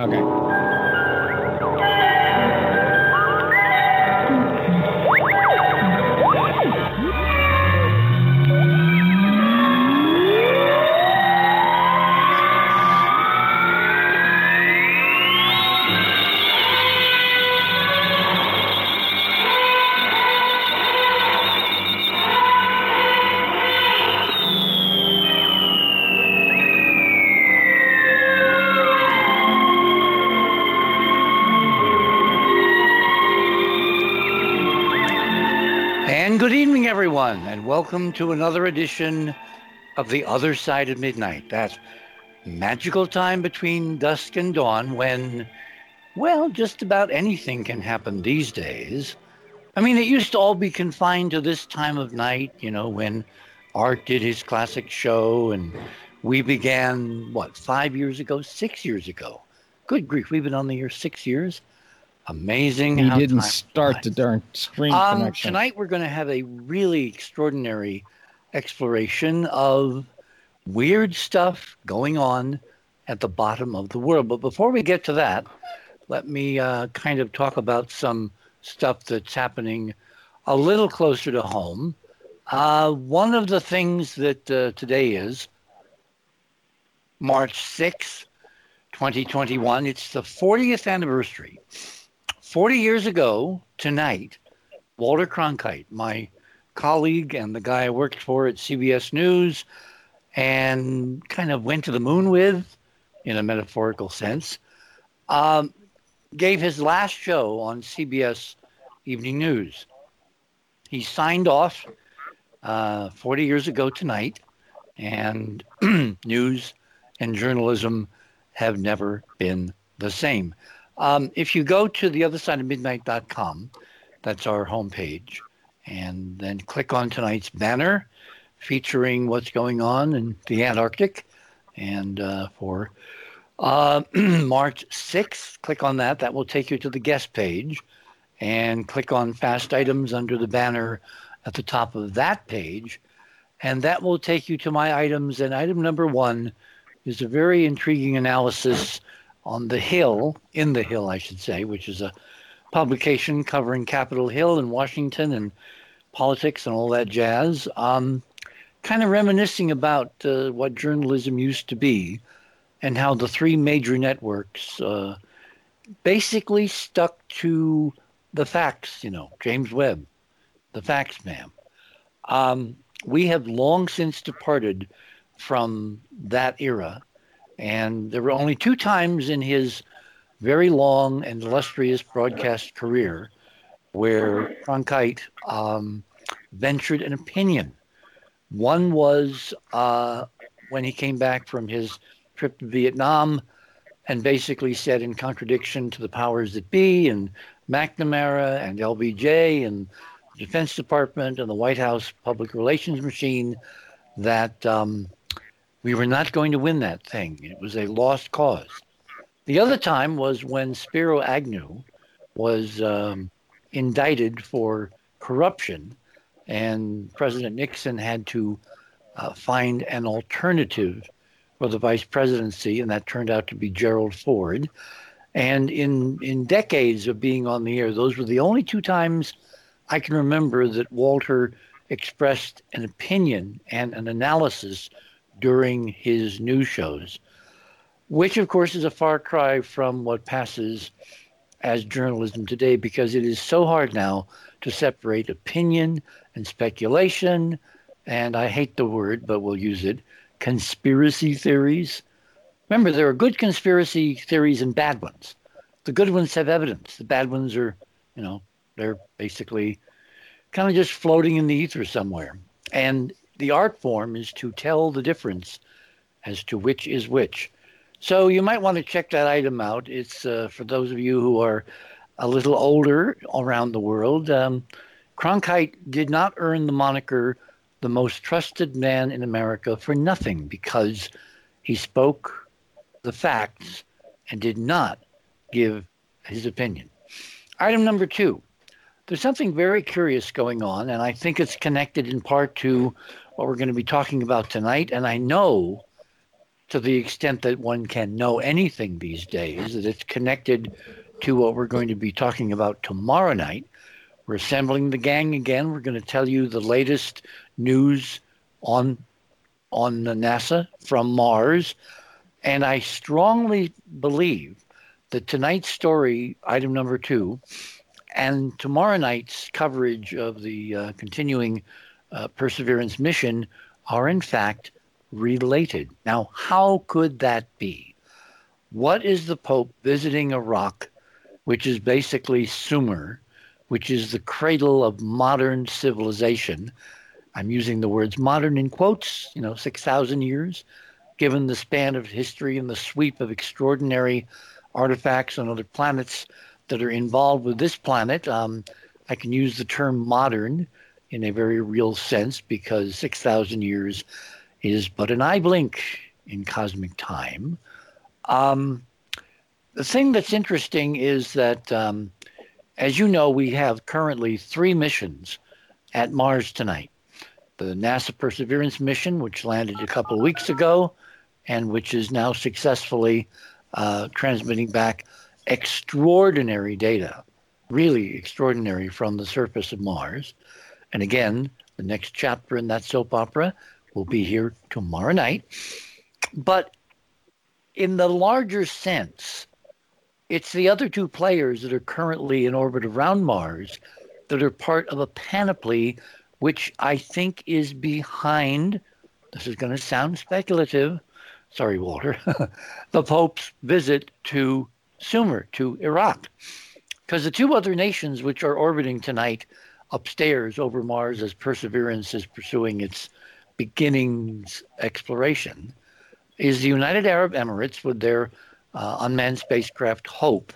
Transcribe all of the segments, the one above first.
Okay. Welcome to another edition of The Other Side of Midnight, that magical time between dusk and dawn when, well, just about anything can happen these days. I mean, it used to all be confined to this time of night, you know, when Art did his classic show and we began, what, five years ago, six years ago? Good grief, we've been on the air six years. Amazing. He didn't start flies. the darn screen Um, connection. tonight we're going to have a really extraordinary exploration of weird stuff going on at the bottom of the world. But before we get to that, let me uh, kind of talk about some stuff that's happening a little closer to home. Uh, one of the things that uh, today is March 6th, 2021. It's the 40th anniversary 40 years ago tonight, Walter Cronkite, my colleague and the guy I worked for at CBS News and kind of went to the moon with, in a metaphorical sense, um, gave his last show on CBS Evening News. He signed off uh, 40 years ago tonight, and news and journalism have never been the same. Um, if you go to the other side of midnight.com, that's our homepage, and then click on tonight's banner featuring what's going on in the Antarctic. And uh, for uh, March 6th, click on that. That will take you to the guest page. And click on fast items under the banner at the top of that page. And that will take you to my items. And item number one is a very intriguing analysis on The Hill, in The Hill, I should say, which is a publication covering Capitol Hill and Washington and politics and all that jazz. Um, kind of reminiscing about uh, what journalism used to be and how the three major networks uh, basically stuck to the facts, you know, James Webb, the facts ma'am. Um, we have long since departed from that era. And there were only two times in his very long and illustrious broadcast career where Cronkite um, ventured an opinion. One was uh, when he came back from his trip to Vietnam and basically said, in contradiction to the powers that be and McNamara and LBJ and the Defense Department and the White House public relations machine, that um, we were not going to win that thing. It was a lost cause. The other time was when Spiro Agnew was um, indicted for corruption, and President Nixon had to uh, find an alternative for the vice presidency, and that turned out to be Gerald Ford. And in in decades of being on the air, those were the only two times I can remember that Walter expressed an opinion and an analysis during his news shows, which of course is a far cry from what passes as journalism today because it is so hard now to separate opinion and speculation, and I hate the word, but we'll use it, conspiracy theories. Remember, there are good conspiracy theories and bad ones. The good ones have evidence. The bad ones are, you know, they're basically kind of just floating in the ether somewhere. And the art form is to tell the difference as to which is which. So you might want to check that item out. It's uh, for those of you who are a little older around the world. Um, Cronkite did not earn the moniker the most trusted man in America for nothing because he spoke the facts and did not give his opinion. Item number two there's something very curious going on, and I think it's connected in part to what we're going to be talking about tonight. And I know to the extent that one can know anything these days, that it's connected to what we're going to be talking about tomorrow night. We're assembling the gang again. We're going to tell you the latest news on on the NASA from Mars, and I strongly believe that tonight's story, item number two, and tomorrow night's coverage of the uh, continuing uh, Perseverance mission are in fact related. Now, how could that be? What is the Pope visiting a rock, which is basically Sumer, which is the cradle of modern civilization? I'm using the words modern in quotes, you know, 6,000 years, given the span of history and the sweep of extraordinary artifacts on other planets that are involved with this planet. Um, I can use the term modern in a very real sense because 6,000 years is but an eye blink in cosmic time. Um, the thing that's interesting is that, um, as you know, we have currently three missions at Mars tonight the NASA Perseverance mission, which landed a couple of weeks ago and which is now successfully uh, transmitting back extraordinary data, really extraordinary from the surface of Mars. And again, the next chapter in that soap opera will be here tomorrow night. But in the larger sense, it's the other two players that are currently in orbit around Mars that are part of a panoply which I think is behind, this is going to sound speculative, sorry, Walter, the Pope's visit to Sumer, to Iraq. Because the two other nations which are orbiting tonight upstairs over Mars as Perseverance is pursuing its beginnings exploration is the United Arab Emirates with their uh, unmanned spacecraft Hope,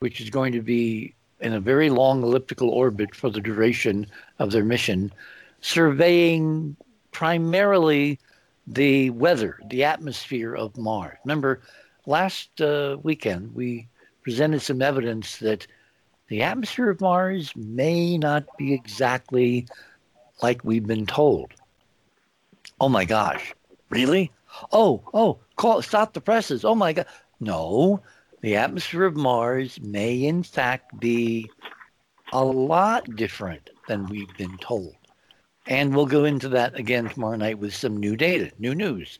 which is going to be in a very long elliptical orbit for the duration of their mission, surveying primarily the weather, the atmosphere of Mars. Remember, last uh, weekend we presented some evidence that the atmosphere of Mars may not be exactly like we've been told. Oh my gosh, really? Oh, oh, call, stop the presses. Oh my God. No, the atmosphere of Mars may in fact be a lot different than we've been told. And we'll go into that again tomorrow night with some new data, new news.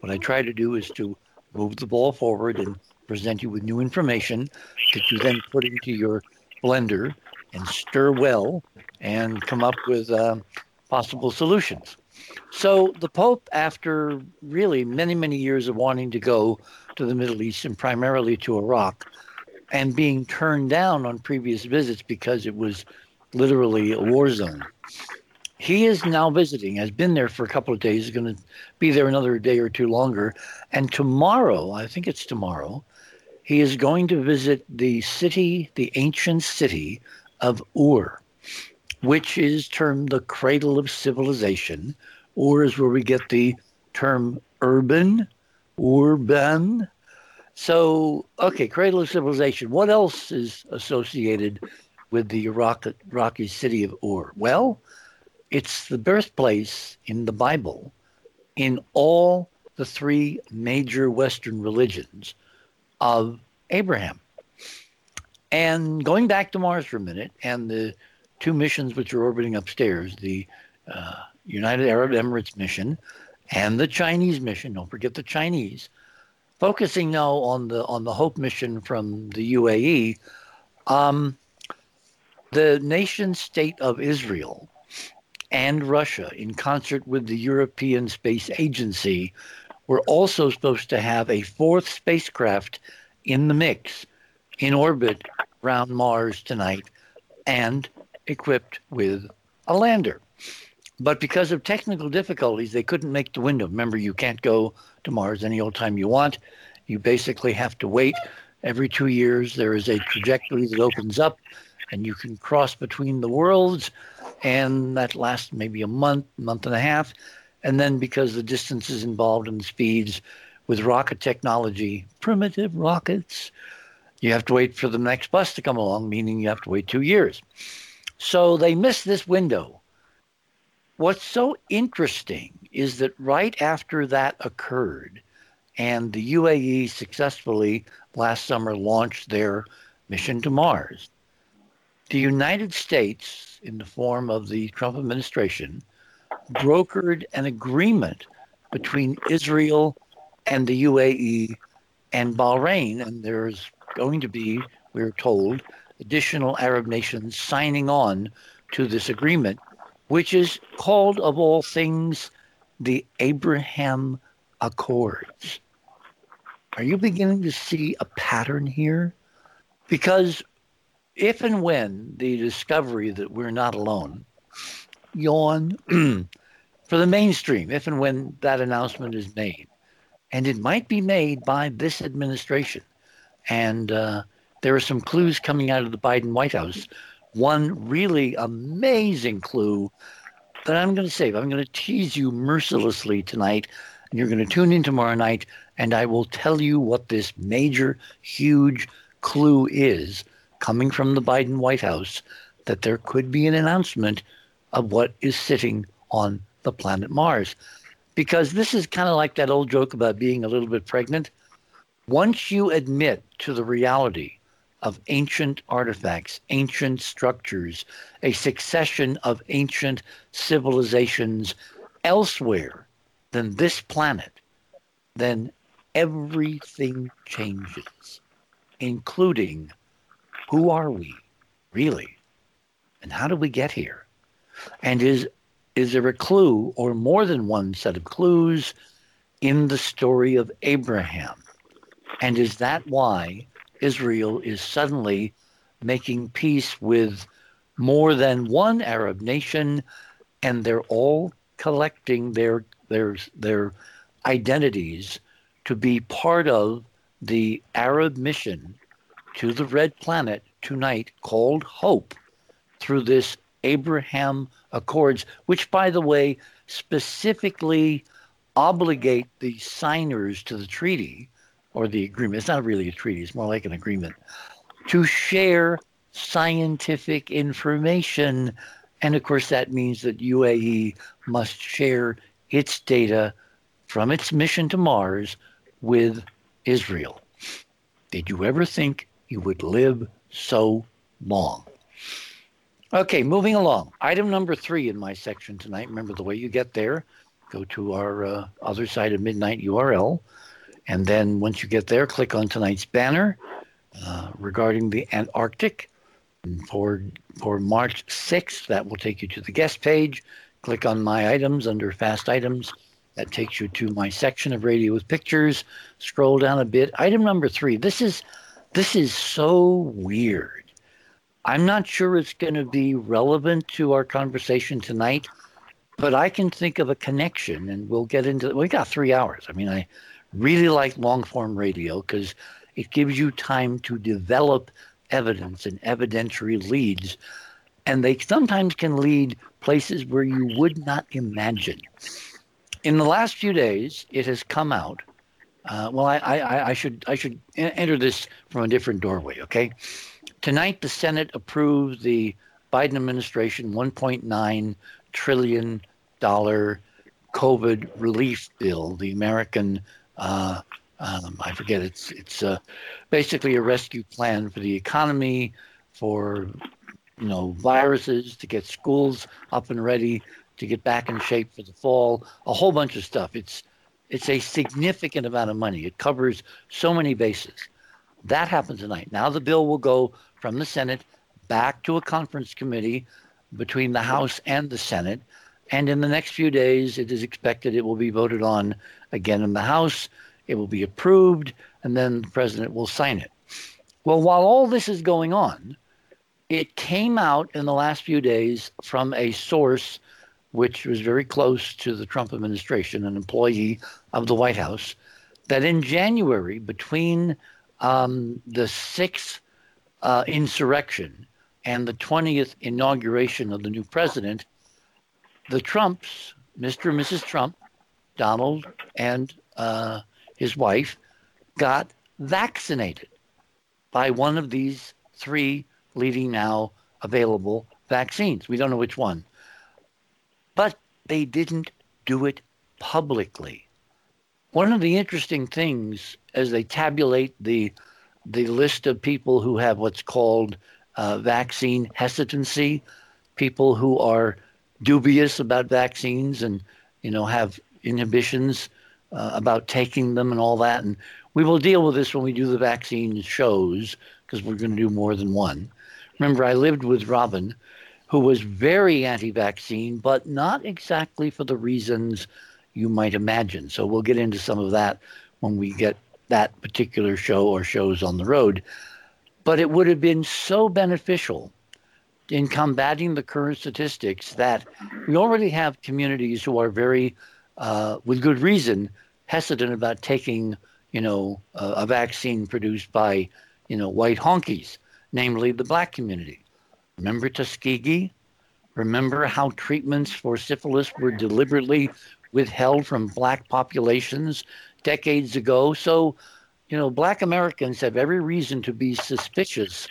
What I try to do is to move the ball forward and present you with new information that you then put into your blender and stir well and come up with uh, possible solutions. So the Pope, after really many, many years of wanting to go to the Middle East and primarily to Iraq, and being turned down on previous visits because it was literally a war zone. He is now visiting, has been there for a couple of days, is going to be there another day or two longer. And tomorrow, I think it's tomorrow, he is going to visit the city, the ancient city of Ur, which is termed the cradle of civilization. Ur is where we get the term urban, urban, so, okay, cradle of civilization. What else is associated with the Iraq, Iraqi city of Ur? Well, it's the birthplace in the Bible in all the three major Western religions of Abraham. And going back to Mars for a minute, and the two missions which are orbiting upstairs, the uh, United Arab Emirates mission and the Chinese mission, don't forget the Chinese, focusing now on the on the Hope mission from the UAE, um, the nation state of Israel and Russia, in concert with the European Space Agency, were also supposed to have a fourth spacecraft in the mix in orbit around Mars tonight and equipped with a lander. But because of technical difficulties, they couldn't make the window. Remember, you can't go to Mars any old time you want. You basically have to wait. Every two years, there is a trajectory that opens up, and you can cross between the worlds, and that lasts maybe a month, month and a half. And then, because the distances involved and the speeds with rocket technology, primitive rockets, you have to wait for the next bus to come along, meaning you have to wait two years. So they missed this window What's so interesting is that right after that occurred, and the UAE successfully last summer launched their mission to Mars. The United States, in the form of the Trump administration, brokered an agreement between Israel and the UAE and Bahrain, and there's going to be, we're told, additional Arab nations signing on to this agreement, which is called, of all things, the Abraham Accords. Are you beginning to see a pattern here? Because if and when the discovery that we're not alone, yawn, for the mainstream, if and when that announcement is made, and it might be made by this administration, and uh, there are some clues coming out of the Biden White House. One really amazing clue that I'm going to save. I'm going to tease you mercilessly tonight, and you're going to tune in tomorrow night, and I will tell you what this major, huge clue is coming from the Biden White House that there could be an announcement of what is sitting on the planet Mars. Because this is kind of like that old joke about being a little bit pregnant. Once you admit to the reality of ancient artifacts, ancient structures, a succession of ancient civilizations elsewhere than this planet, then everything changes, including who are we really? And how did we get here? And is is there a clue or more than one set of clues in the story of Abraham? And is that why Israel is suddenly making peace with more than one Arab nation and they're all collecting their their their identities to be part of the Arab mission to the red planet tonight called Hope through this Abraham Accords, which, by the way, specifically obligate the signers to the treaty or the agreement. It's not really a treaty, it's more like an agreement to share scientific information. And of course, that means that UAE must share its data from its mission to Mars with Israel. Did you ever think you would live so long. Okay, moving along. Item number three in my section tonight. Remember the way you get there. Go to our uh, other side of midnight URL. And then once you get there, click on tonight's banner uh, regarding the Antarctic. for, for March 6th, that will take you to the guest page. Click on my items under fast items. That takes you to my section of radio with pictures. Scroll down a bit. Item number three. This is this is so weird. I'm not sure it's going to be relevant to our conversation tonight, but I can think of a connection, and we'll get into. It. We got three hours. I mean, I really like long form radio because it gives you time to develop evidence and evidentiary leads, and they sometimes can lead places where you would not imagine. In the last few days, it has come out uh, well, I, I, I should I should enter this from a different doorway. Okay, tonight the Senate approved the Biden administration 1.9 trillion dollar COVID relief bill, the American. Uh, um, I forget it's it's uh, basically a rescue plan for the economy, for you know viruses to get schools up and ready, to get back in shape for the fall, a whole bunch of stuff. It's it's a significant amount of money. It covers so many bases. That happened tonight. Now the bill will go from the Senate back to a conference committee between the House and the Senate. And in the next few days, it is expected it will be voted on again in the House. It will be approved, and then the president will sign it. Well, while all this is going on, it came out in the last few days from a source which was very close to the Trump administration, an employee of the White House, that in January, between um, the sixth uh, insurrection and the 20th inauguration of the new president, the Trumps, Mr. and Mrs. Trump, Donald and uh, his wife, got vaccinated by one of these three leading now available vaccines. We don't know which one. But they didn't do it publicly. One of the interesting things as they tabulate the the list of people who have what's called uh, vaccine hesitancy, people who are dubious about vaccines and you know have inhibitions uh, about taking them and all that. And we will deal with this when we do the vaccine shows because we're going to do more than one. Remember, I lived with Robin, who was very anti-vaccine, but not exactly for the reasons you might imagine. So we'll get into some of that when we get that particular show or shows on the road. But it would have been so beneficial in combating the current statistics that we already have communities who are very, uh, with good reason, hesitant about taking, you know, a vaccine produced by, you know, white honkies, namely the black community. Remember Tuskegee? Remember how treatments for syphilis were deliberately withheld from black populations decades ago. So, you know, black Americans have every reason to be suspicious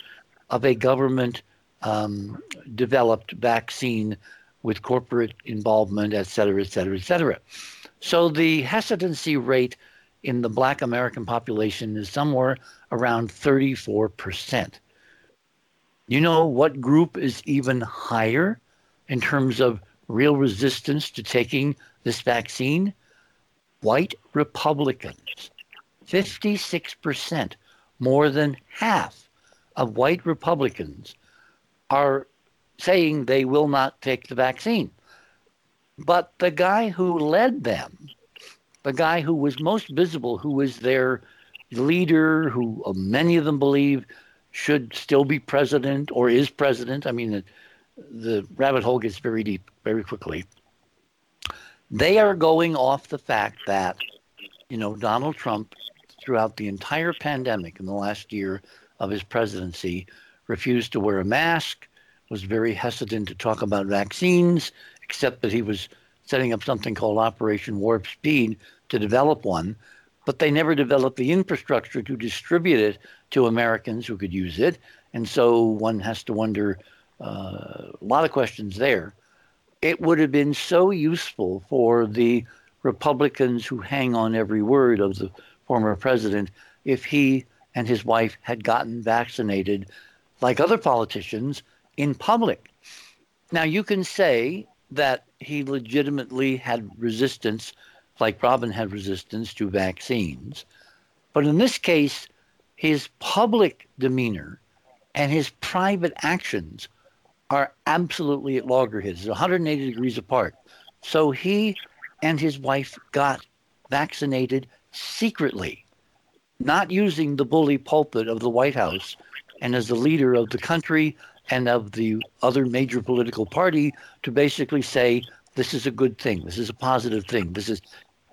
of a government um, developed vaccine with corporate involvement, et cetera, et cetera, et cetera. So the hesitancy rate in the black American population is somewhere around 34%. You know what group is even higher in terms of real resistance to taking this vaccine? White Republicans. 56%, more than half of white Republicans are saying they will not take the vaccine. But the guy who led them, the guy who was most visible, who was their leader, who many of them believe should still be president or is president, I mean, the, the rabbit hole gets very deep very quickly. They are going off the fact that, you know, Donald Trump, throughout the entire pandemic in the last year of his presidency, refused to wear a mask, was very hesitant to talk about vaccines, except that he was setting up something called Operation Warp Speed to develop one. But they never developed the infrastructure to distribute it to Americans who could use it. And so one has to wonder uh, a lot of questions there. It would have been so useful for the Republicans who hang on every word of the former president if he and his wife had gotten vaccinated like other politicians in public. Now, you can say that he legitimately had resistance, like Robin had resistance to vaccines. But in this case, his public demeanor and his private actions are absolutely at loggerheads, 180 degrees apart. So he and his wife got vaccinated secretly, not using the bully pulpit of the White House and as the leader of the country and of the other major political party to basically say this is a good thing, this is a positive thing, this is,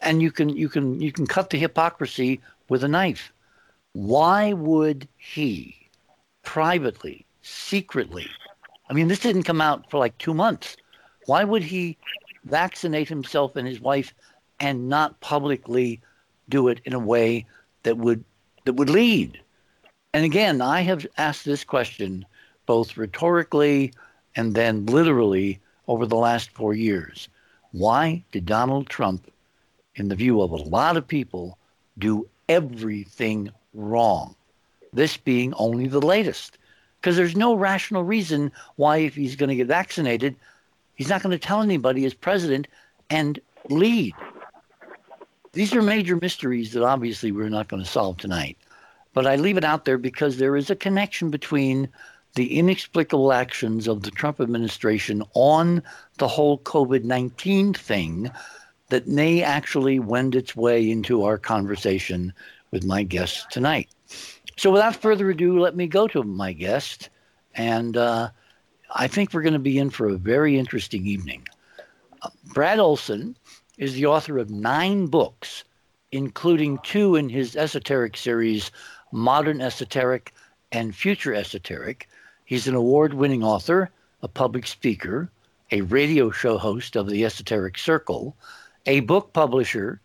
and you can you can you can cut the hypocrisy with a knife. Why would he privately, secretly? I mean, this didn't come out for like two months. Why would he vaccinate himself and his wife and not publicly do it in a way that would that would lead and again, I have asked this question both rhetorically and then literally over the last four years. Why did Donald Trump, in the view of a lot of people, do everything wrong? This being only the latest. Because there's no rational reason why, if he's going to get vaccinated, he's not going to tell anybody as president and lead. These are major mysteries that obviously we're not going to solve tonight. But I leave it out there because there is a connection between the inexplicable actions of the Trump administration on the whole COVID 19 thing that may actually wend its way into our conversation with my guests tonight. So, without further ado, let me go to my guest. And uh, I think we're going to be in for a very interesting evening. Uh, Brad Olsen is the author of nine books, including two in his esoteric series modern esoteric, and future esoteric. He's an award winning author, a public speaker, a radio show host of the Esoteric Circle, a book publisher,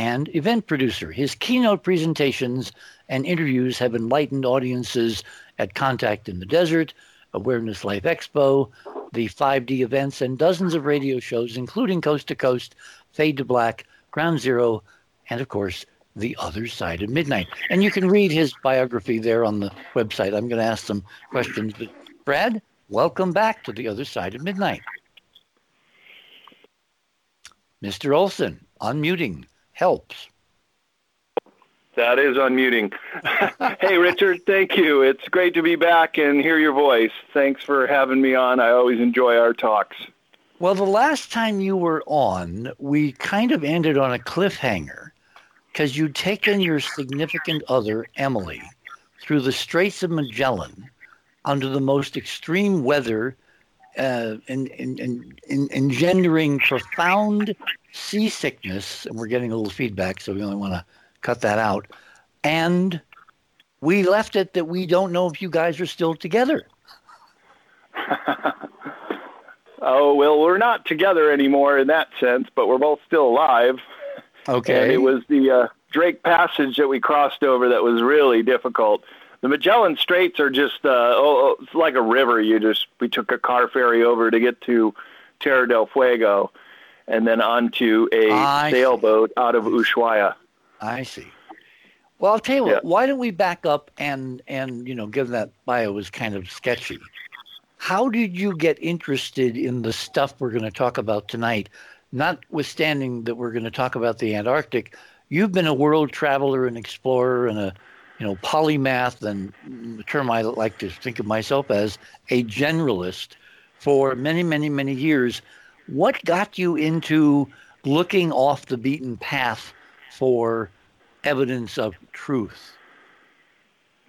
and event producer. His keynote presentations and interviews have enlightened audiences at Contact in the Desert, Awareness Life Expo, the 5D events, and dozens of radio shows, including Coast to Coast, Fade to Black, Ground Zero, and of course, The Other Side of Midnight. And you can read his biography there on the website. I'm going to ask some questions. But Brad, welcome back to The Other Side of Midnight. Mr. Olsen, unmuting helps. That is unmuting. hey, Richard, thank you. It's great to be back and hear your voice. Thanks for having me on. I always enjoy our talks. Well, the last time you were on, we kind of ended on a cliffhanger because you'd taken your significant other, Emily, through the Straits of Magellan under the most extreme weather, uh, in, in, in, engendering profound seasickness. And we're getting a little feedback, so we only want to cut that out. And we left it that we don't know if you guys are still together. oh, well, we're not together anymore in that sense, but we're both still alive. Okay. And it was the uh, Drake Passage that we crossed over that was really difficult. The Magellan Straits are just uh, oh, oh, it's like a river. You just we took a car ferry over to get to Terra del Fuego, and then onto a I sailboat see. out of Ushuaia. I see. Well, I'll tell you what. Yeah. Why don't we back up and and you know, given that bio was kind of sketchy, how did you get interested in the stuff we're going to talk about tonight? Notwithstanding that we're going to talk about the Antarctic, you've been a world traveler and explorer and a you know polymath and the term I like to think of myself as a generalist for many many many years. What got you into looking off the beaten path for evidence of truth?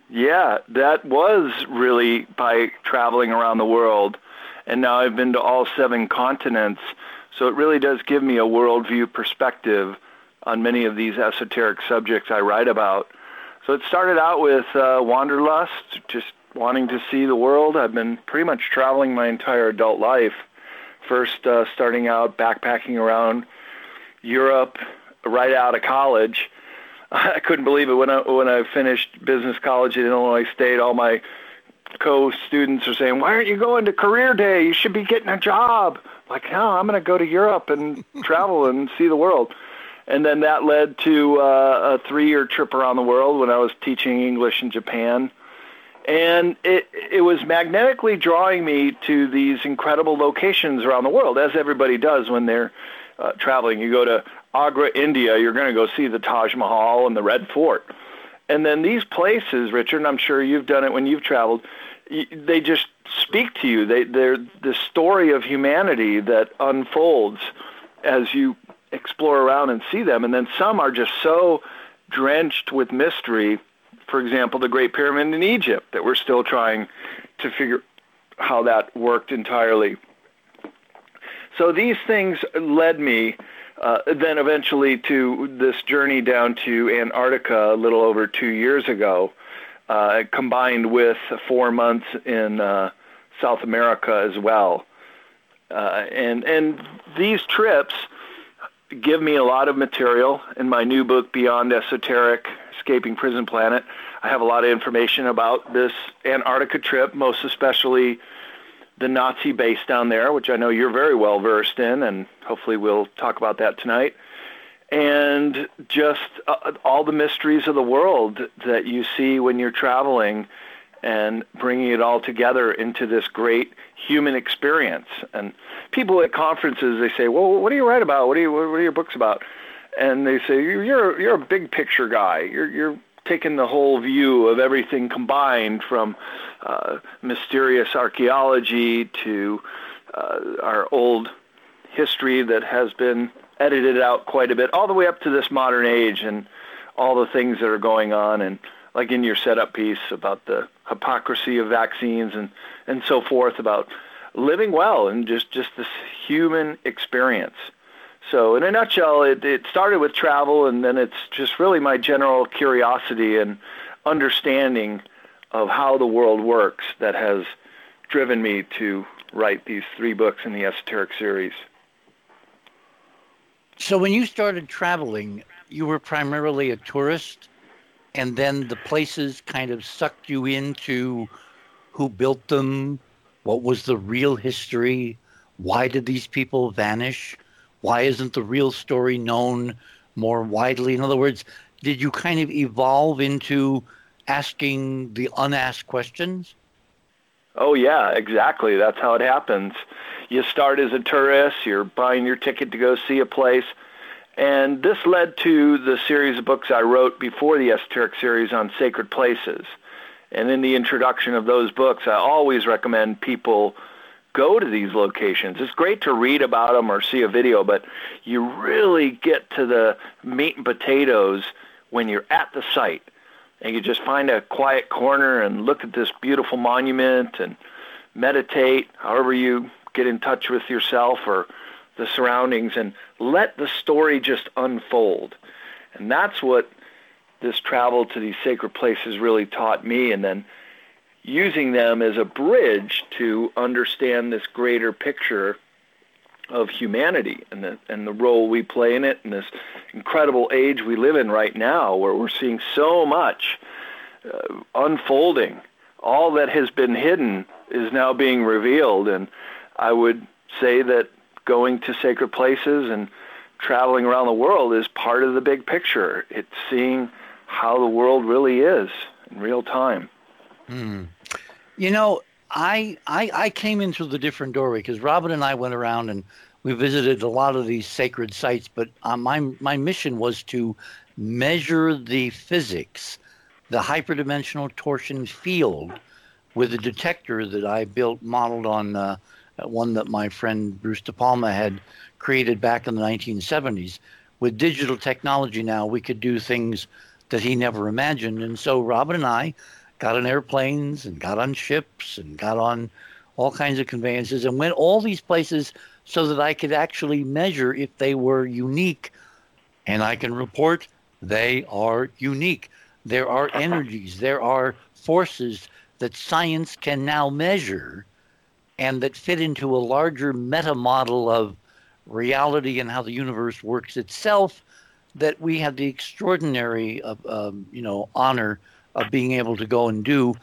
Yeah, that was really by traveling around the world. And now I've been to all seven continents. So it really does give me a worldview perspective on many of these esoteric subjects I write about. So it started out with uh, wanderlust, just wanting to see the world. I've been pretty much traveling my entire adult life. First, uh, starting out backpacking around Europe right out of college. I couldn't believe it when I when I finished business college at Illinois State. All my co-students are saying, "Why aren't you going to career day? You should be getting a job." Like, no, I'm going to go to Europe and travel and see the world. And then that led to uh, a three-year trip around the world when I was teaching English in Japan. And it it was magnetically drawing me to these incredible locations around the world, as everybody does when they're uh, traveling. You go to Agra, India, you're going to go see the Taj Mahal and the Red Fort. And then these places, Richard, I'm sure you've done it when you've traveled, they just speak to you. They, they're the story of humanity that unfolds as you explore around and see them. And then some are just so drenched with mystery. For example, the Great Pyramid in Egypt that we're still trying to figure how that worked entirely. So these things led me uh, then eventually to this journey down to Antarctica a little over two years ago, uh, combined with four months in uh, South America as well. Uh, and and these trips give me a lot of material in my new book, Beyond Esoteric: Escaping Prison Planet. I have a lot of information about this Antarctica trip, most especially the Nazi base down there, which I know you're very well versed in, and hopefully we'll talk about that tonight. And just uh, all the mysteries of the world that you see when you're traveling and bringing it all together into this great human experience. And people at conferences, they say, well, what do you write about? What, you, what are your books about? And they say, you're, you're a big picture guy. You're, you're taken the whole view of everything combined from uh, mysterious archaeology to uh, our old history that has been edited out quite a bit, all the way up to this modern age and all the things that are going on, and like in your setup piece about the hypocrisy of vaccines and and so forth about living well and just just this human experience. So, in a nutshell, it, it started with travel, and then it's just really my general curiosity and understanding of how the world works that has driven me to write these three books in the esoteric series. So, when you started traveling, you were primarily a tourist, and then the places kind of sucked you into who built them, what was the real history, why did these people vanish? Why isn't the real story known more widely? In other words, did you kind of evolve into asking the unasked questions? Oh, yeah, exactly. That's how it happens. You start as a tourist, you're buying your ticket to go see a place. And this led to the series of books I wrote before the esoteric series on sacred places. And in the introduction of those books, I always recommend people go to these locations. It's great to read about them or see a video, but you really get to the meat and potatoes when you're at the site and you just find a quiet corner and look at this beautiful monument and meditate, however you get in touch with yourself or the surroundings and let the story just unfold. And that's what this travel to these sacred places really taught me and then using them as a bridge to understand this greater picture of humanity and the, and the role we play in it in this incredible age we live in right now where we're seeing so much uh, unfolding. All that has been hidden is now being revealed. And I would say that going to sacred places and traveling around the world is part of the big picture. It's seeing how the world really is in real time. Hmm. You know, I, I I came in through the different doorway because Robin and I went around and we visited a lot of these sacred sites. But uh, my my mission was to measure the physics, the hyperdimensional torsion field, with a detector that I built modeled on uh, one that my friend Bruce De Palma had created back in the 1970s. With digital technology now, we could do things that he never imagined. And so Robin and I got on airplanes and got on ships and got on all kinds of conveyances and went all these places so that I could actually measure if they were unique. And I can report they are unique. There are energies, there are forces that science can now measure and that fit into a larger meta model of reality and how the universe works itself that we have the extraordinary uh, um, you know honor of being able to go and do.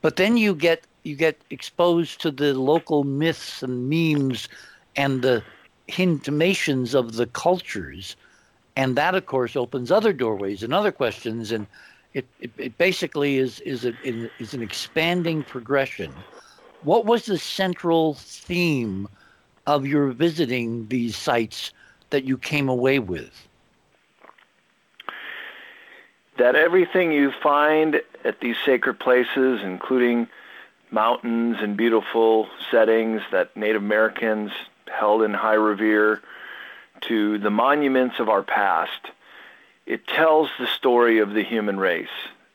But then you get you get exposed to the local myths and memes and the intimations of the cultures, and that of course opens other doorways and other questions, and it, it, it basically is is a, is an expanding progression. What was the central theme of your visiting these sites that you came away with? That everything you find at these sacred places, including mountains and beautiful settings that Native Americans held in high revere, to the monuments of our past, it tells the story of the human race.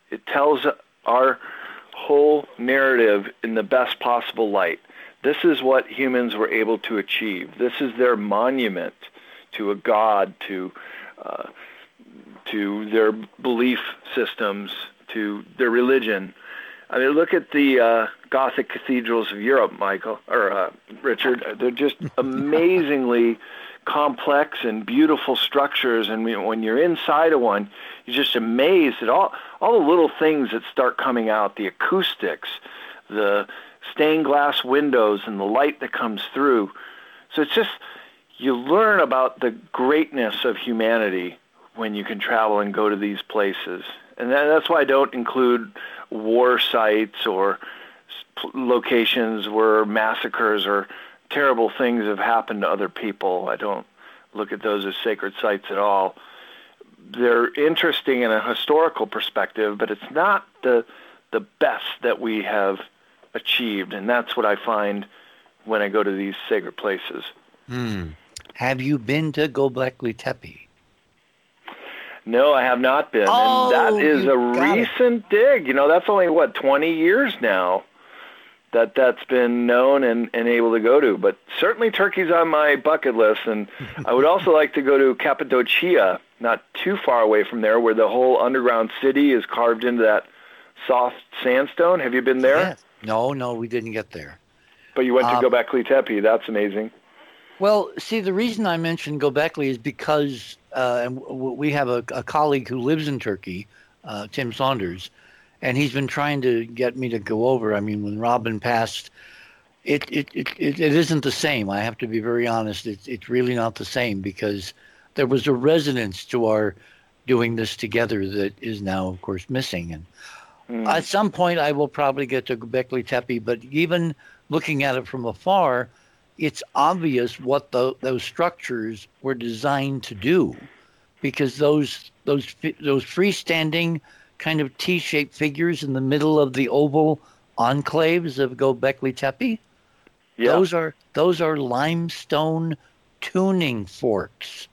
It tells our whole narrative in the best possible light. This is what humans were able to achieve. This is their monument to a god, to uh, to their belief systems, to their religion. I mean, look at the uh, Gothic cathedrals of Europe, Michael or uh, Richard. They're just amazingly complex and beautiful structures. And when you're inside of one, you're just amazed at all all the little things that start coming out: the acoustics, the stained glass windows, and the light that comes through. So it's just you learn about the greatness of humanity when you can travel and go to these places. And that's why I don't include war sites or locations where massacres or terrible things have happened to other people. I don't look at those as sacred sites at all. They're interesting in a historical perspective, but it's not the the best that we have achieved, and that's what I find when I go to these sacred places. Hmm. Have you been to Gobekli Tepe? No, I have not been. Oh, and that is a recent it. dig. You know, that's only what, 20 years now that that's been known and, and able to go to. But certainly Turkey's on my bucket list. And I would also like to go to Cappadocia, not too far away from there, where the whole underground city is carved into that soft sandstone. Have you been there? Yeah. No, no, we didn't get there. But you went um, to Göbekli Tepe. That's amazing. Well, see, the reason I mentioned Göbekli is because uh, we have a, a, colleague who lives in Turkey, uh, Tim Saunders, and he's been trying to get me to go over. I mean, when Robin passed, it it, it, it, it isn't the same. I have to be very honest. It's it's really not the same because there was a resonance to our doing this together that is now, of course, missing. And mm. at some point, I will probably get to Göbekli Tepe, but even looking at it from afar, it's obvious what the, those structures were designed to do, because those those those freestanding kind of T-shaped figures in the middle of the oval enclaves of Göbekli Tepe, yeah. those are those are limestone tuning forks.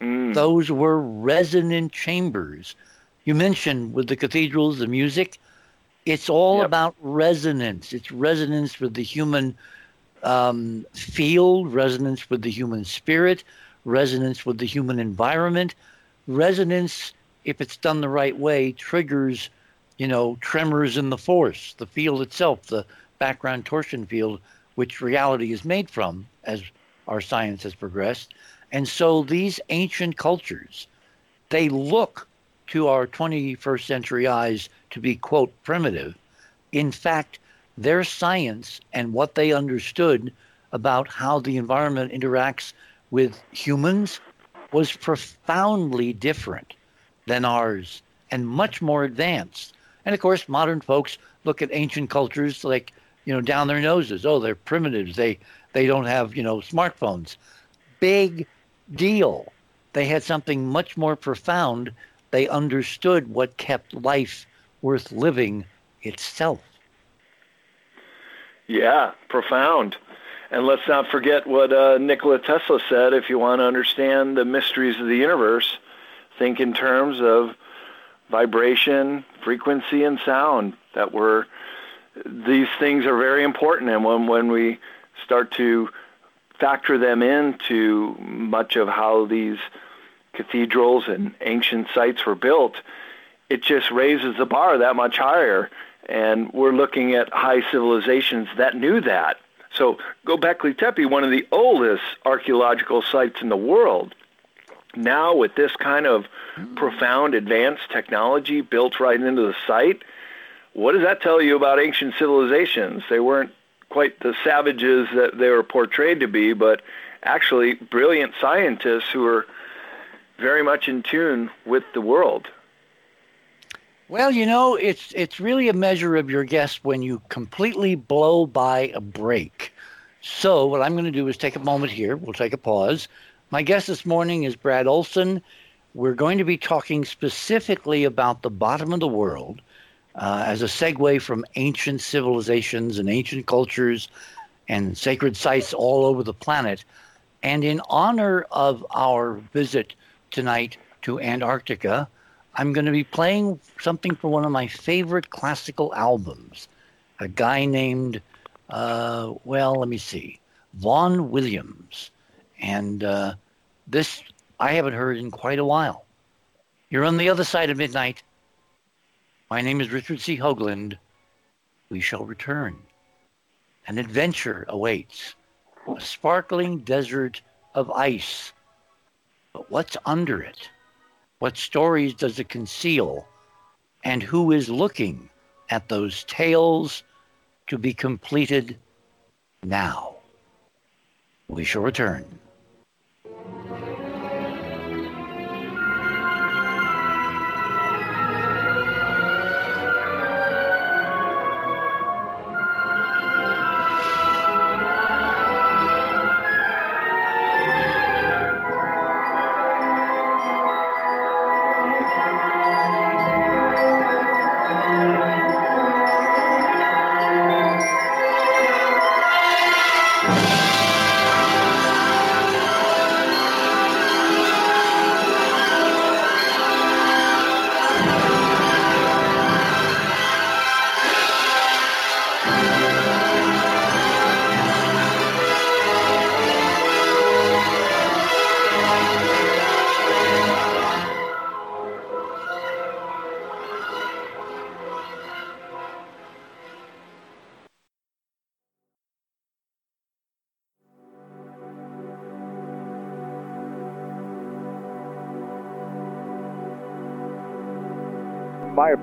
Mm. Those were resonant chambers. You mentioned with the cathedrals, the music. It's all yep. about resonance. It's resonance with the human um, field, resonance with the human spirit, resonance with the human environment. Resonance, if it's done the right way, triggers, you know, tremors in the force, the field itself, the background torsion field, which reality is made from as our science has progressed. And so these ancient cultures, they look to our 21st century eyes to be, quote, primitive. In fact, their science and what they understood about how the environment interacts with humans was profoundly different than ours and much more advanced. And of course, modern folks look at ancient cultures like, you know, down their noses. Oh, they're primitives. They they don't have, you know, smartphones. Big deal. They had something much more profound. They understood what kept life worth living itself. Yeah, profound. And let's not forget what uh, Nikola Tesla said if you want to understand the mysteries of the universe, think in terms of vibration, frequency, and sound. That were these things are very important. And when, when we start to factor them into much of how these cathedrals and ancient sites were built, it just raises the bar that much higher. And we're looking at high civilizations that knew that. So Göbekli Tepe, one of the oldest archaeological sites in the world, now with this kind of profound advanced technology built right into the site, what does that tell you about ancient civilizations? They weren't quite the savages that they were portrayed to be, but actually brilliant scientists who were very much in tune with the world. Well, you know, it's it's really a measure of your guess when you completely blow by a break. So, what I'm going to do is take a moment here. We'll take a pause. My guest this morning is Brad Olsen. We're going to be talking specifically about the bottom of the world uh, as a segue from ancient civilizations and ancient cultures and sacred sites all over the planet. And in honor of our visit tonight to Antarctica, I'm going to be playing something from one of my favorite classical albums. A guy named, uh, well, let me see, Vaughan Williams. And uh, this I haven't heard in quite a while. You're on the other side of midnight. My name is Richard C. Hoagland. We shall return. An adventure awaits. A sparkling desert of ice. But what's under it? What stories does it conceal? And who is looking at those tales to be completed now? We shall return.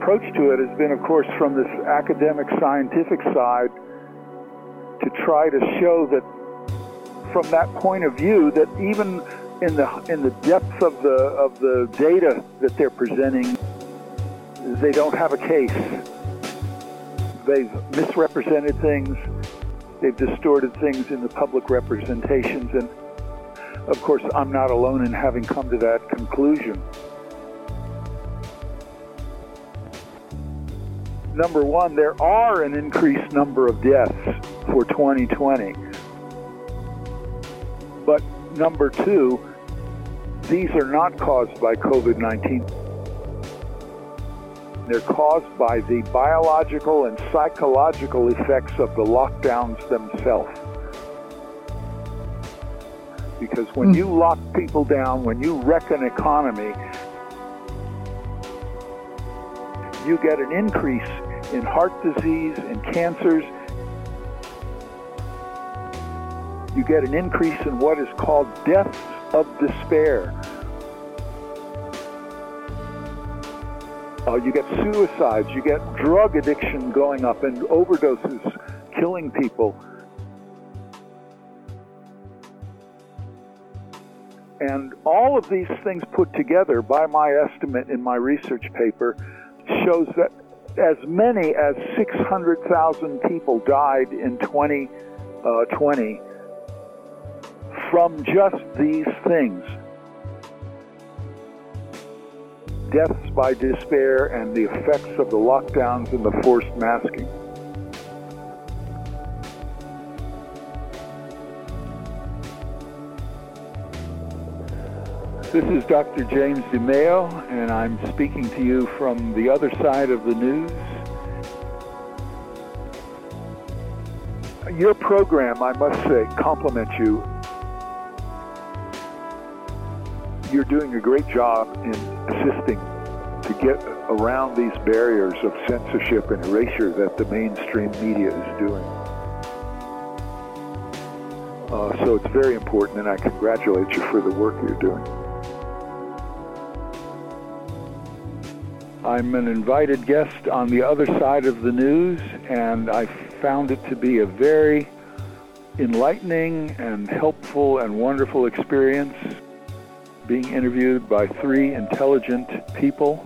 Approach to it has been, of course, from this academic scientific side to try to show that from that point of view that even in the in the depth of the of the data that they're presenting, they don't have a case. They've misrepresented things. They've distorted things in the public representations, and of course, I'm not alone in having come to that conclusion. Number one, there are an increased number of deaths for 2020. But number two, these are not caused by COVID 19. They're caused by the biological and psychological effects of the lockdowns themselves. Because when mm. you lock people down, when you wreck an economy, you get an increase in heart disease and cancers. You get an increase in what is called deaths of despair. Uh, you get suicides, you get drug addiction going up and overdoses killing people. And all of these things put together, by my estimate in my research paper, shows that as many as 600,000 people died in 2020 uh, from just these things deaths by despair and the effects of the lockdowns and the forced masking. This is Dr. James DeMeo, and I'm speaking to you from the other side of the news. Your program, I must say, compliments you. You're doing a great job in assisting to get around these barriers of censorship and erasure that the mainstream media is doing. Uh, so it's very important, and I congratulate you for the work you're doing. I'm an invited guest on the other side of the news, and I found it to be a very enlightening and helpful and wonderful experience being interviewed by three intelligent people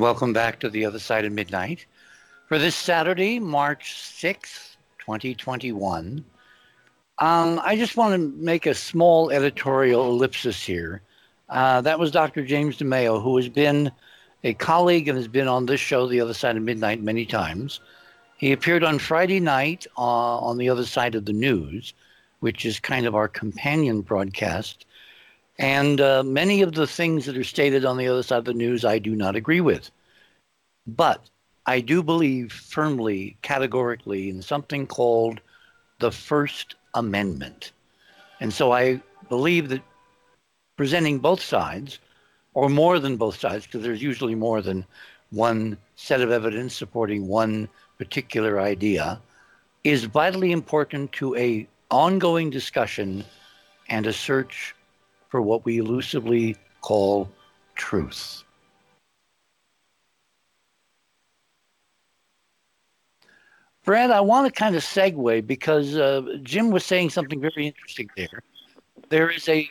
welcome back to the other side of midnight for this Saturday, March 6th, 2021. Um, I just want to make a small editorial ellipsis here. Uh, that was Dr. James DeMeo, who has been a colleague and has been on this show, The Other Side of Midnight, many times. He appeared on Friday night uh, on The Other Side of the News, which is kind of our companion broadcast. And uh, many of the things that are stated on the other side of the news, I do not agree with. But I do believe firmly, categorically, in something called the First Amendment. And so I believe that presenting both sides, or more than both sides, because there's usually more than one set of evidence supporting one particular idea, is vitally important to a ongoing discussion and a search for what we elusively call truth. Brad, I want to kind of segue because uh, Jim was saying something very interesting there. There is a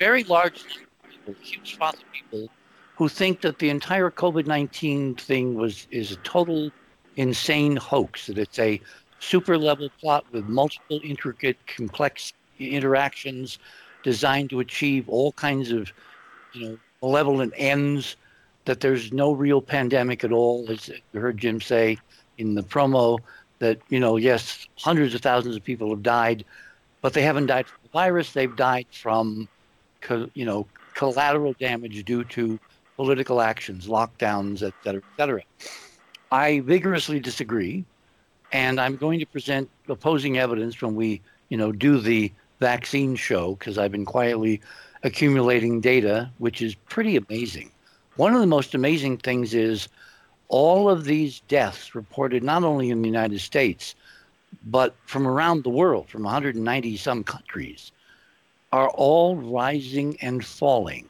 very large number, people, huge swath of people who think that the entire COVID 19 thing was is a total insane hoax, that it's a super level plot with multiple intricate, complex interactions designed to achieve all kinds of you know malevolent ends that there's no real pandemic at all as you heard jim say in the promo that you know yes hundreds of thousands of people have died but they haven't died from the virus. They've died from you know collateral damage due to political actions lockdowns et cetera et cetera. I vigorously disagree and i'm going to present opposing evidence when we you know do the vaccine show because I've been quietly accumulating data, which is pretty amazing. One of the most amazing things is all of these deaths reported not only in the United States, but from around the world, from 190 some countries, are all rising and falling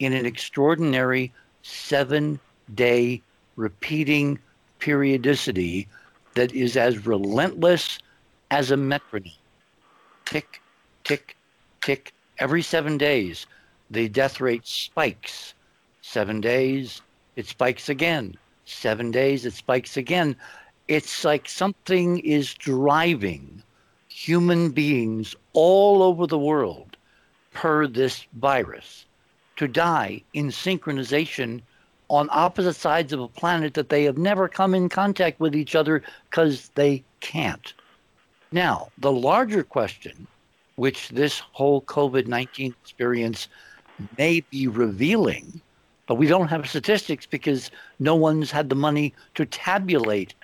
in an extraordinary seven day repeating periodicity that is as relentless as a metronome. Tick, tick, tick. Every seven days, the death rate spikes. Seven days, it spikes again. Seven days, it spikes again. It's like something is driving human beings all over the world per this virus to die in synchronization on opposite sides of a planet that they have never come in contact with each other because they can't. Now, the larger question which this whole COVID 19 experience may be revealing, but we don't have statistics because no one's had the money to tabulate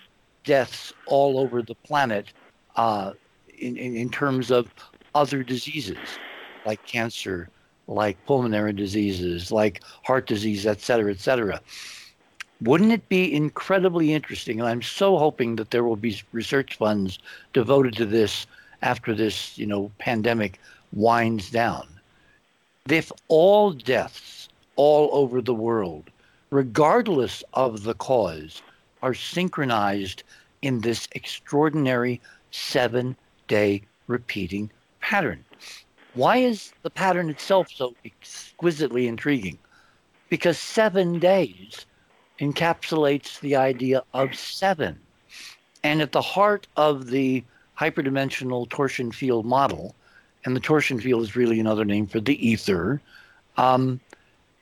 deaths all over the planet uh, in, in, in terms of other diseases like cancer, like pulmonary diseases, like heart disease, et cetera, et cetera. Wouldn't it be incredibly interesting? And I'm so hoping that there will be research funds devoted to this after this, you know, pandemic winds down. If all deaths all over the world, regardless of the cause, are synchronized in this extraordinary seven day repeating pattern. Why is the pattern itself so exquisitely intriguing? Because seven days encapsulates the idea of seven. And at the heart of the hyperdimensional torsion field model, and the torsion field is really another name for the ether, um,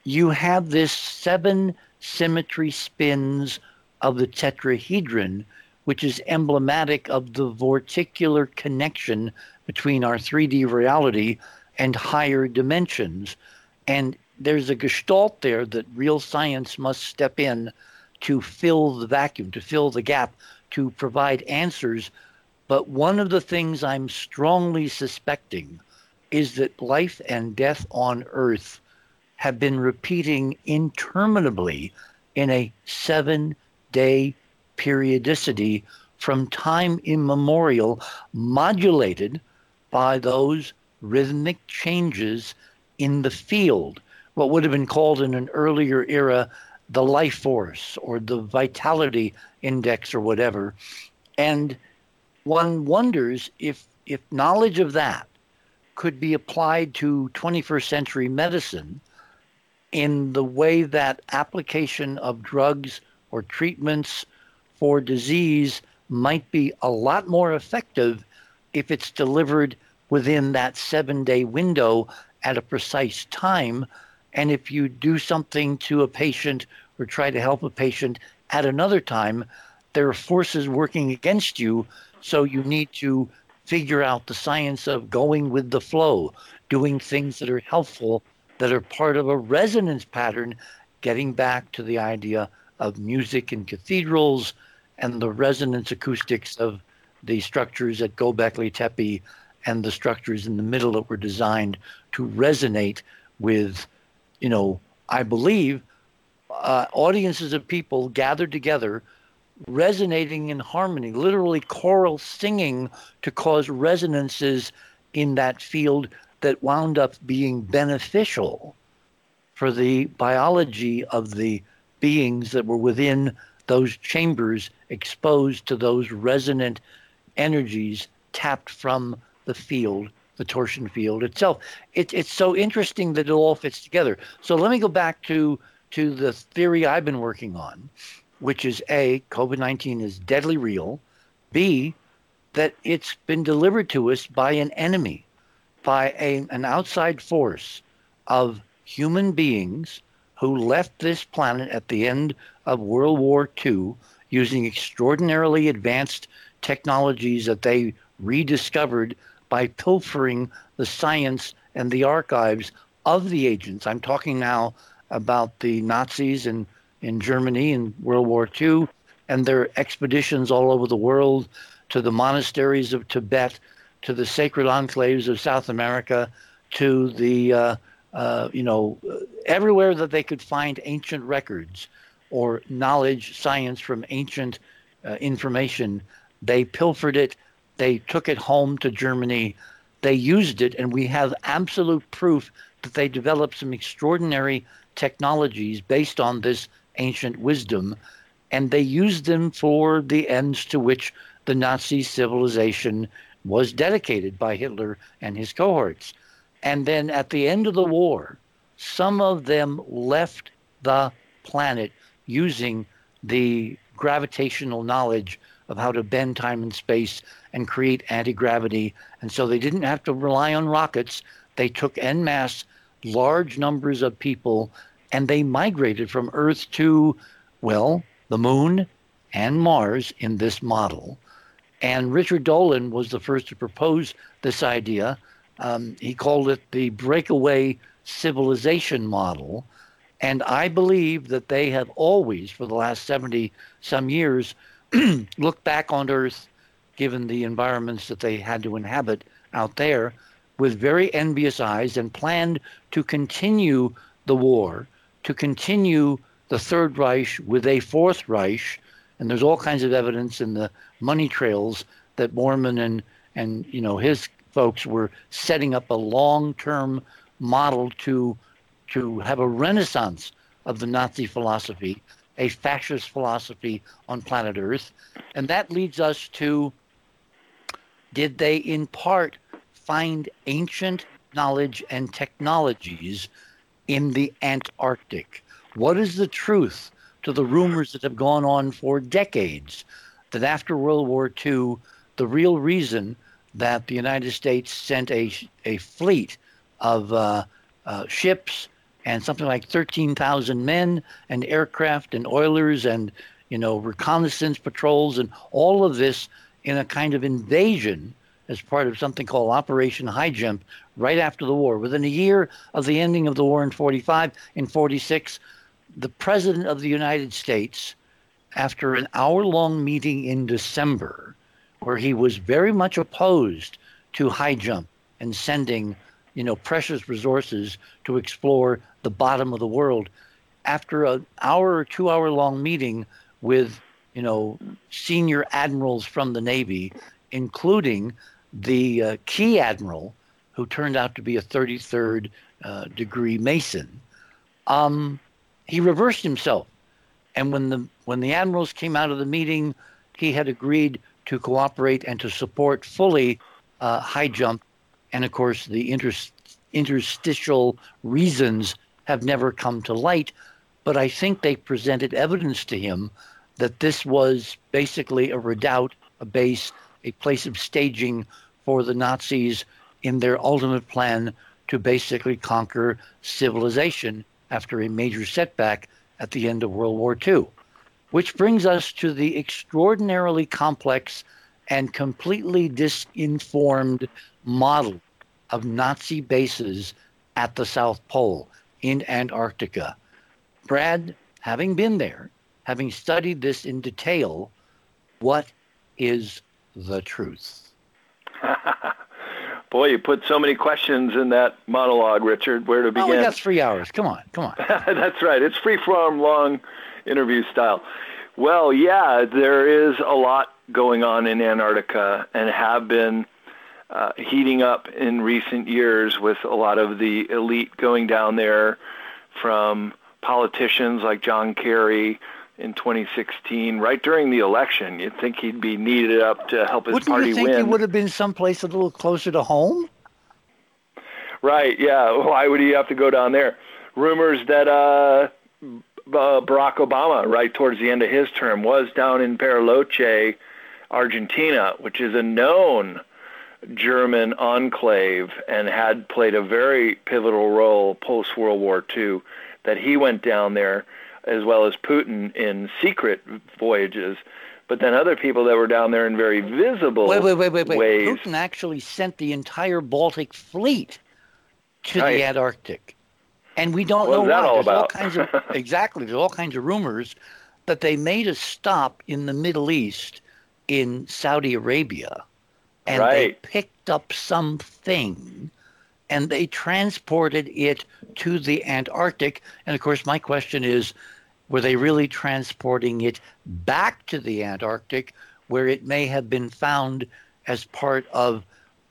you have this seven symmetry spins of the tetrahedron, which is emblematic of the vorticular connection between our 3D reality and higher dimensions. And there's a gestalt there that real science must step in to fill the vacuum, to fill the gap, to provide answers but one of the things I'm strongly suspecting is that life and death on earth have been repeating interminably in a seven day periodicity from time immemorial, modulated by those rhythmic changes in the field, what would have been called in an earlier era the life force or the vitality index or whatever. And one wonders if if knowledge of that could be applied to 21st century medicine in the way that application of drugs or treatments for disease might be a lot more effective if it's delivered within that seven day window at a precise time. And if you do something to a patient or try to help a patient at another time, there are forces working against you so you need to figure out the science of going with the flow, doing things that are helpful, that are part of a resonance pattern, getting back to the idea of music and cathedrals and the resonance acoustics of the structures at Gobekli Tepe and the structures in the middle that were designed to resonate with, you know, I believe uh, audiences of people gathered together resonating in harmony, literally choral singing to cause resonances in that field that wound up being beneficial for the biology of the beings that were within those chambers exposed to those resonant energies tapped from the field, the torsion field itself. It, it's so interesting that it all fits together. So let me go back to to the theory I've been working on, which is A, COVID 19 is deadly real, B, that it's been delivered to us by an enemy, by a, an outside force of human beings who left this planet at the end of World War II using extraordinarily advanced technologies that they rediscovered by pilfering the science and the archives of the agents. I'm talking now about the Nazis in, in Germany in World War II and their expeditions all over the world to the monasteries of Tibet, to the sacred enclaves of South America, to the, uh, uh, you know, everywhere that they could find ancient records or knowledge, science from ancient uh, information. They pilfered it, they took it home to Germany, they used it, and we have absolute proof that they developed some extraordinary technologies based on this ancient wisdom, and they used them for the ends to which the Nazi civilization was dedicated by Hitler and his cohorts. And then at the end of the war, some of them left the planet using the gravitational knowledge of how to bend time and space and create anti gravity. And so they didn't have to rely on rockets. They took en masse large numbers of people and they migrated from Earth to, well, the moon and Mars in this model. And Richard Dolan was the first to propose this idea. Um, he called it the breakaway civilization model. And I believe that they have always, for the last 70 some years, looked back on Earth, given the environments that they had to inhabit out there, with very envious eyes and planned to continue the war, to continue the Third Reich with a Fourth Reich. And there's all kinds of evidence in the money trails that Bormann and and you know his folks were setting up a long-term model to to have a renaissance of the Nazi philosophy, a fascist philosophy on planet Earth, and that leads us to did they in part find ancient knowledge and technologies in the Antarctic? What is the truth to the rumors that have gone on for decades that after World War II, the real reason that the United States sent a, a fleet of uh, uh, ships and something like 13,000 men and aircraft and oilers and you know reconnaissance patrols and all of this in a kind of invasion as part of something called Operation High Jump right after the war. Within a year of the ending of the war in 45, in 46, the President of the United States after an hour long meeting in December where he was very much opposed to high jump and sending, you know, precious resources to explore the bottom of the world. After an hour or two hour long meeting with, you know, senior admirals from the Navy, including the uh, key admiral who turned out to be a 33rd uh, degree Mason, um, he reversed himself and when the when the admirals came out of the meeting, he had agreed to cooperate and to support fully uh, high jump. And of course, the inter- interstitial reasons have never come to light. But I think they presented evidence to him that this was basically a redoubt, a base, a place of staging for the Nazis in their ultimate plan to basically conquer civilization after a major setback at the end of World War II. Which brings us to the extraordinarily complex and completely disinformed model of Nazi bases at the South Pole in Antarctica. Brad, having been there, having studied this in detail, what is the truth? Boy, you put so many questions in that monologue, Richard. Where to begin? Oh, got three hours. Come on, come on. That's right. It's free form, long interview style. Well, yeah, there is a lot going on in Antarctica and have been uh, heating up in recent years with a lot of the elite going down there from politicians like John Kerry in 2016, right during the election. You'd think he'd be needed up to help his Wouldn't party you think win. he would have been someplace a little closer to home? Right, yeah. Why would he have to go down there? Rumors that uh, uh, Barack Obama, right towards the end of his term, was down in Bariloche, Argentina, which is a known German enclave and had played a very pivotal role post World War II. That he went down there, as well as Putin, in secret voyages. But then other people that were down there in very visible wait, wait, wait, wait, wait. ways. Putin actually sent the entire Baltic fleet to Right. the Antarctic, and we don't What know that why. all There's all about? kinds of exactly. There's all kinds of rumors that they made a stop in the Middle East in Saudi Arabia, and they picked up something, and they transported it to the Antarctic. And of course, my question is, were they really transporting it back to the Antarctic, where it may have been found as part of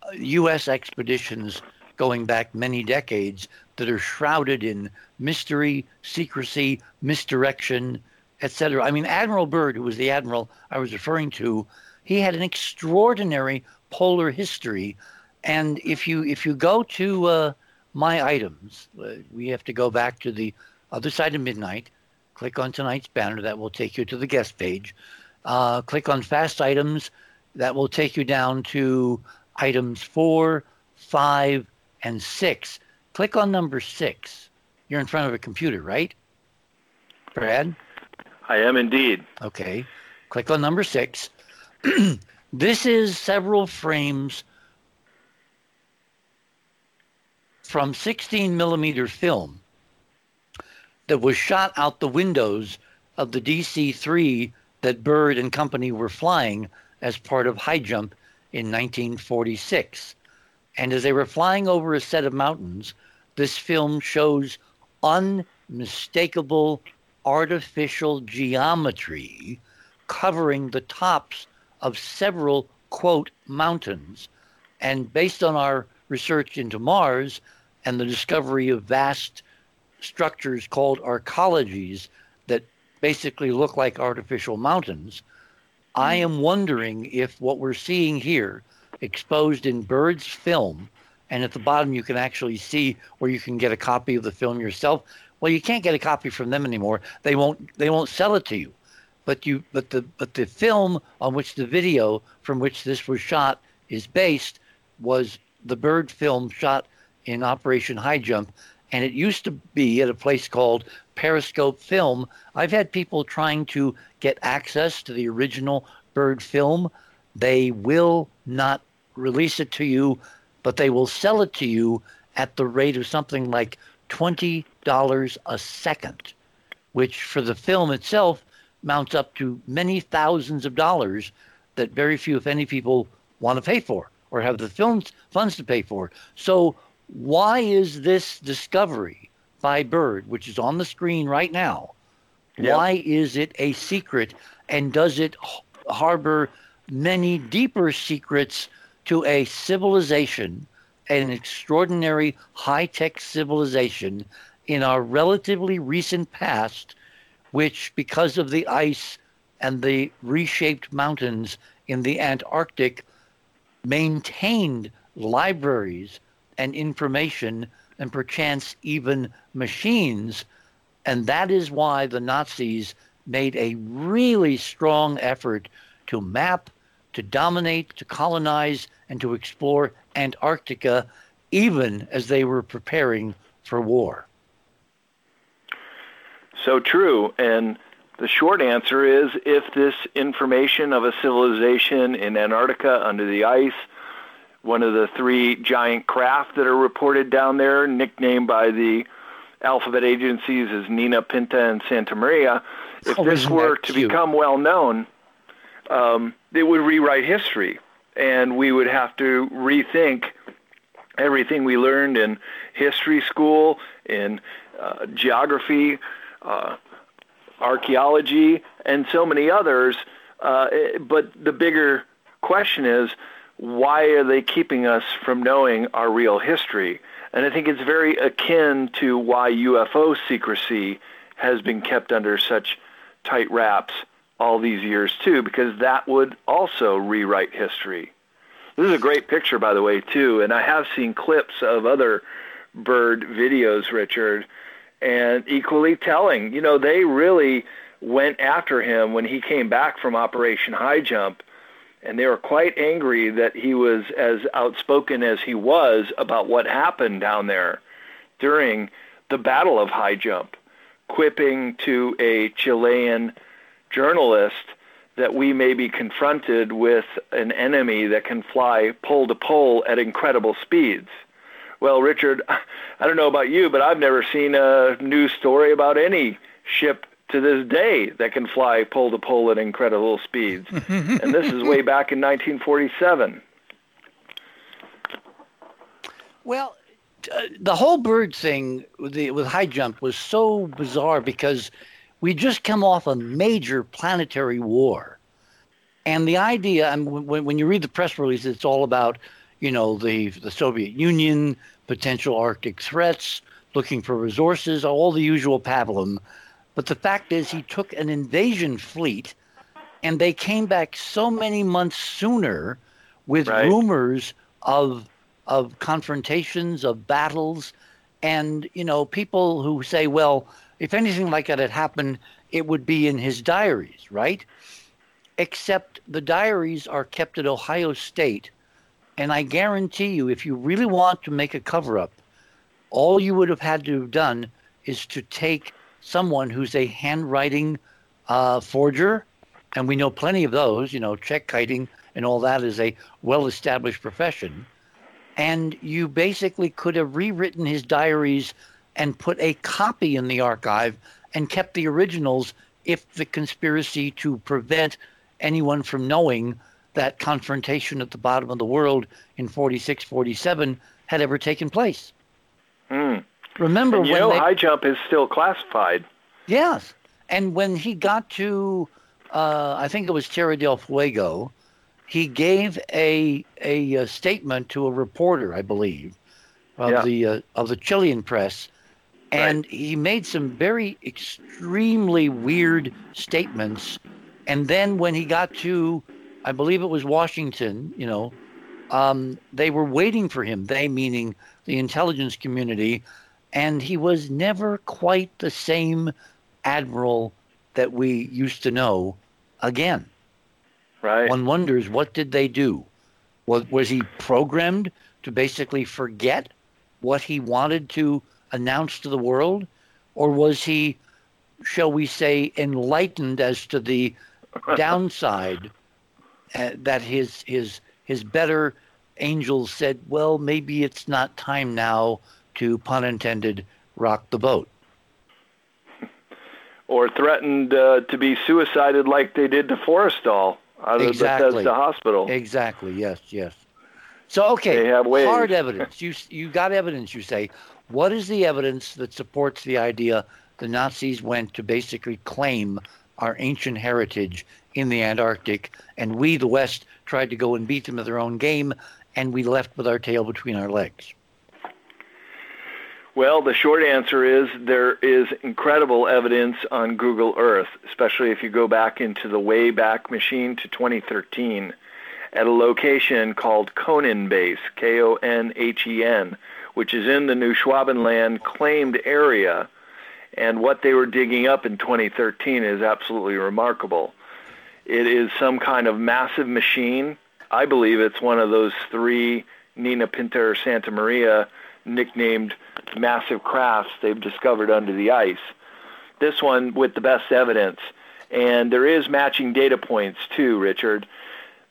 uh, U.S. expeditions going back many decades that are shrouded in mystery, secrecy, misdirection, etc. I mean, Admiral Byrd, who was the admiral I was referring to, he had an extraordinary polar history. And if you if you go to uh, my items, uh, we have to go back to the other side of midnight. Click on tonight's banner. That will take you to the guest page. Uh, click on fast items. That will take you down to items four, five, and six. Click on number six. You're in front of a computer, right? Brad? I am indeed. Okay. Click on number six. this is several frames from 16 millimeter film that was shot out the windows of the DC 3 that Byrd and company were flying as part of High Jump in 1946. And as they were flying over a set of mountains, this film shows unmistakable artificial geometry covering the tops of several, quote, mountains. And based on our research into Mars and the discovery of vast structures called arcologies that basically look like artificial mountains, I hmm. am wondering if what we're seeing here, exposed in Byrd's film, and at the bottom you can actually see where you can get a copy of the film yourself. Well, you can't get a copy from them anymore. They won't. They won't sell it to you. But you. But the. But the film on which the video from which this was shot is based was the Bird film shot in Operation High Jump, and it used to be at a place called Periscope Film. I've had people trying to get access to the original Byrd film. They will not release it to you, but they will sell it to you at the rate of something like $20 a second, which for the film itself mounts up to many thousands of dollars that very few, if any, people want to pay for or have the films funds to pay for. So why is this discovery by Byrd, which is on the screen right now, Yep. why is it a secret and does it h- harbor many deeper secrets to a civilization, an extraordinary high-tech civilization in our relatively recent past, which because of the ice and the reshaped mountains in the Antarctic maintained libraries and information and perchance even machines. And that is why the Nazis made a really strong effort to map, to dominate, to colonize, and to explore Antarctica, even as they were preparing for war. So true. And the short answer is if this information of a civilization in Antarctica under the ice, one of the three giant craft that are reported down there, nicknamed by the alphabet agencies as Nina, Pinta, and Santa Maria, if Oh, this were to become well known, um, it would rewrite history. And we would have to rethink everything we learned in history school, in uh, geography, uh, archaeology, and so many others. Uh, but the bigger question is, why are they keeping us from knowing our real history? And I think it's very akin to why UFO secrecy has been kept under such tight wraps all these years too, because that would also rewrite history. This is a great picture, by the way, too, and I have seen clips of other Byrd videos, Richard, and equally telling. You know, they really went after him when he came back from Operation High Jump, and they were quite angry that he was as outspoken as he was about what happened down there during the Battle of High Jump, quipping to a Chilean journalist that we may be confronted with an enemy that can fly pole to pole at incredible speeds. Well, Richard, I don't know about you, but I've never seen a news story about any ship to this day that can fly pole to pole at incredible speeds. and this is way back in 1947. Well, uh, the whole Byrd thing with, the, with high jump was so bizarre because we just come off a major planetary war. And the idea, and when, when you read the press release, it's all about you know, the, the Soviet Union, potential Arctic threats, looking for resources, all the usual pablum. But the fact is, he took an invasion fleet, and they came back so many months sooner with right. rumors of of confrontations, of battles, and you know, people who say, well, if anything like that had happened, it would be in his diaries, right? Except the diaries are kept at Ohio State and I guarantee you, if you really want to make a cover up, all you would have had to have done is to take someone who's a handwriting uh, forger, and we know plenty of those, you know, check kiting and all that is a well established profession. And you basically could have rewritten his diaries and put a copy in the archive and kept the originals if the conspiracy to prevent anyone from knowing that confrontation at the bottom of the world in 46, 47 had ever taken place. Hmm. Remember and you when know they, high jump is still classified. Yes, and when he got to, uh, I think it was Tierra del Fuego, he gave a, a, a statement to a reporter, I believe, of yeah. the uh, of the Chilean press, and right. he made some very extremely weird statements. And then when he got to I believe it was Washington, you know, um, they were waiting for him, they meaning the intelligence community, and he was never quite the same admiral that we used to know again. Right. One wonders what did they do? Was, was he programmed to basically forget what he wanted to announce to the world? Or was he, shall we say, enlightened as to the downside uh, that his his his better angels said, well, maybe it's not time now to pun intended rock the boat. Or threatened uh, to be suicided like they did to Forrestal out of exactly. Bethesda Hospital. Exactly. Yes. Yes. So okay, they have ways. hard evidence. You you got evidence. You say, what is the evidence that supports the idea the Nazis went to basically claim our ancient heritage in the Antarctic, and we, the West, tried to go and beat them at their own game, and we left with our tail between our legs? Well, the short answer is there is incredible evidence on Google Earth, especially if you go back into the Wayback Machine to 2013 at a location called Konhen Base, K-O-N-H-E-N, which is in the New Schwabenland claimed area. And what they were digging up in 2013 is absolutely remarkable. It is some kind of massive machine. I believe it's one of those three Nina Pinta Santa Maria nicknamed massive crafts they've discovered under the ice. This one with the best evidence. And there is matching data points too, Richard.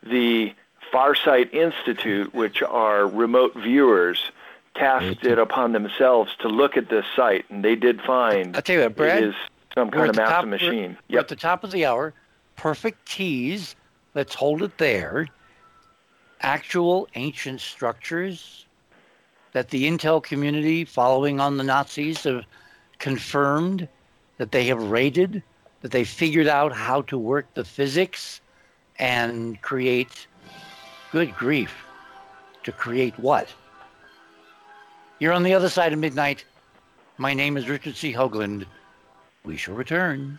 The Farsight Institute, which are remote viewers, tasked it upon themselves to look at this site, and they did find I'll tell you what, Brad, it is some kind of massive top, machine. We're, yep. at the top of the hour perfect tease. Let's hold it there. Actual ancient structures that the intel community, following on the Nazis, have confirmed that they have raided, that they figured out how to work the physics and create, good grief, to create what? You're on the other side of midnight. My name is Richard C. Hoagland. We shall return.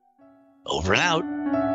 Over and out.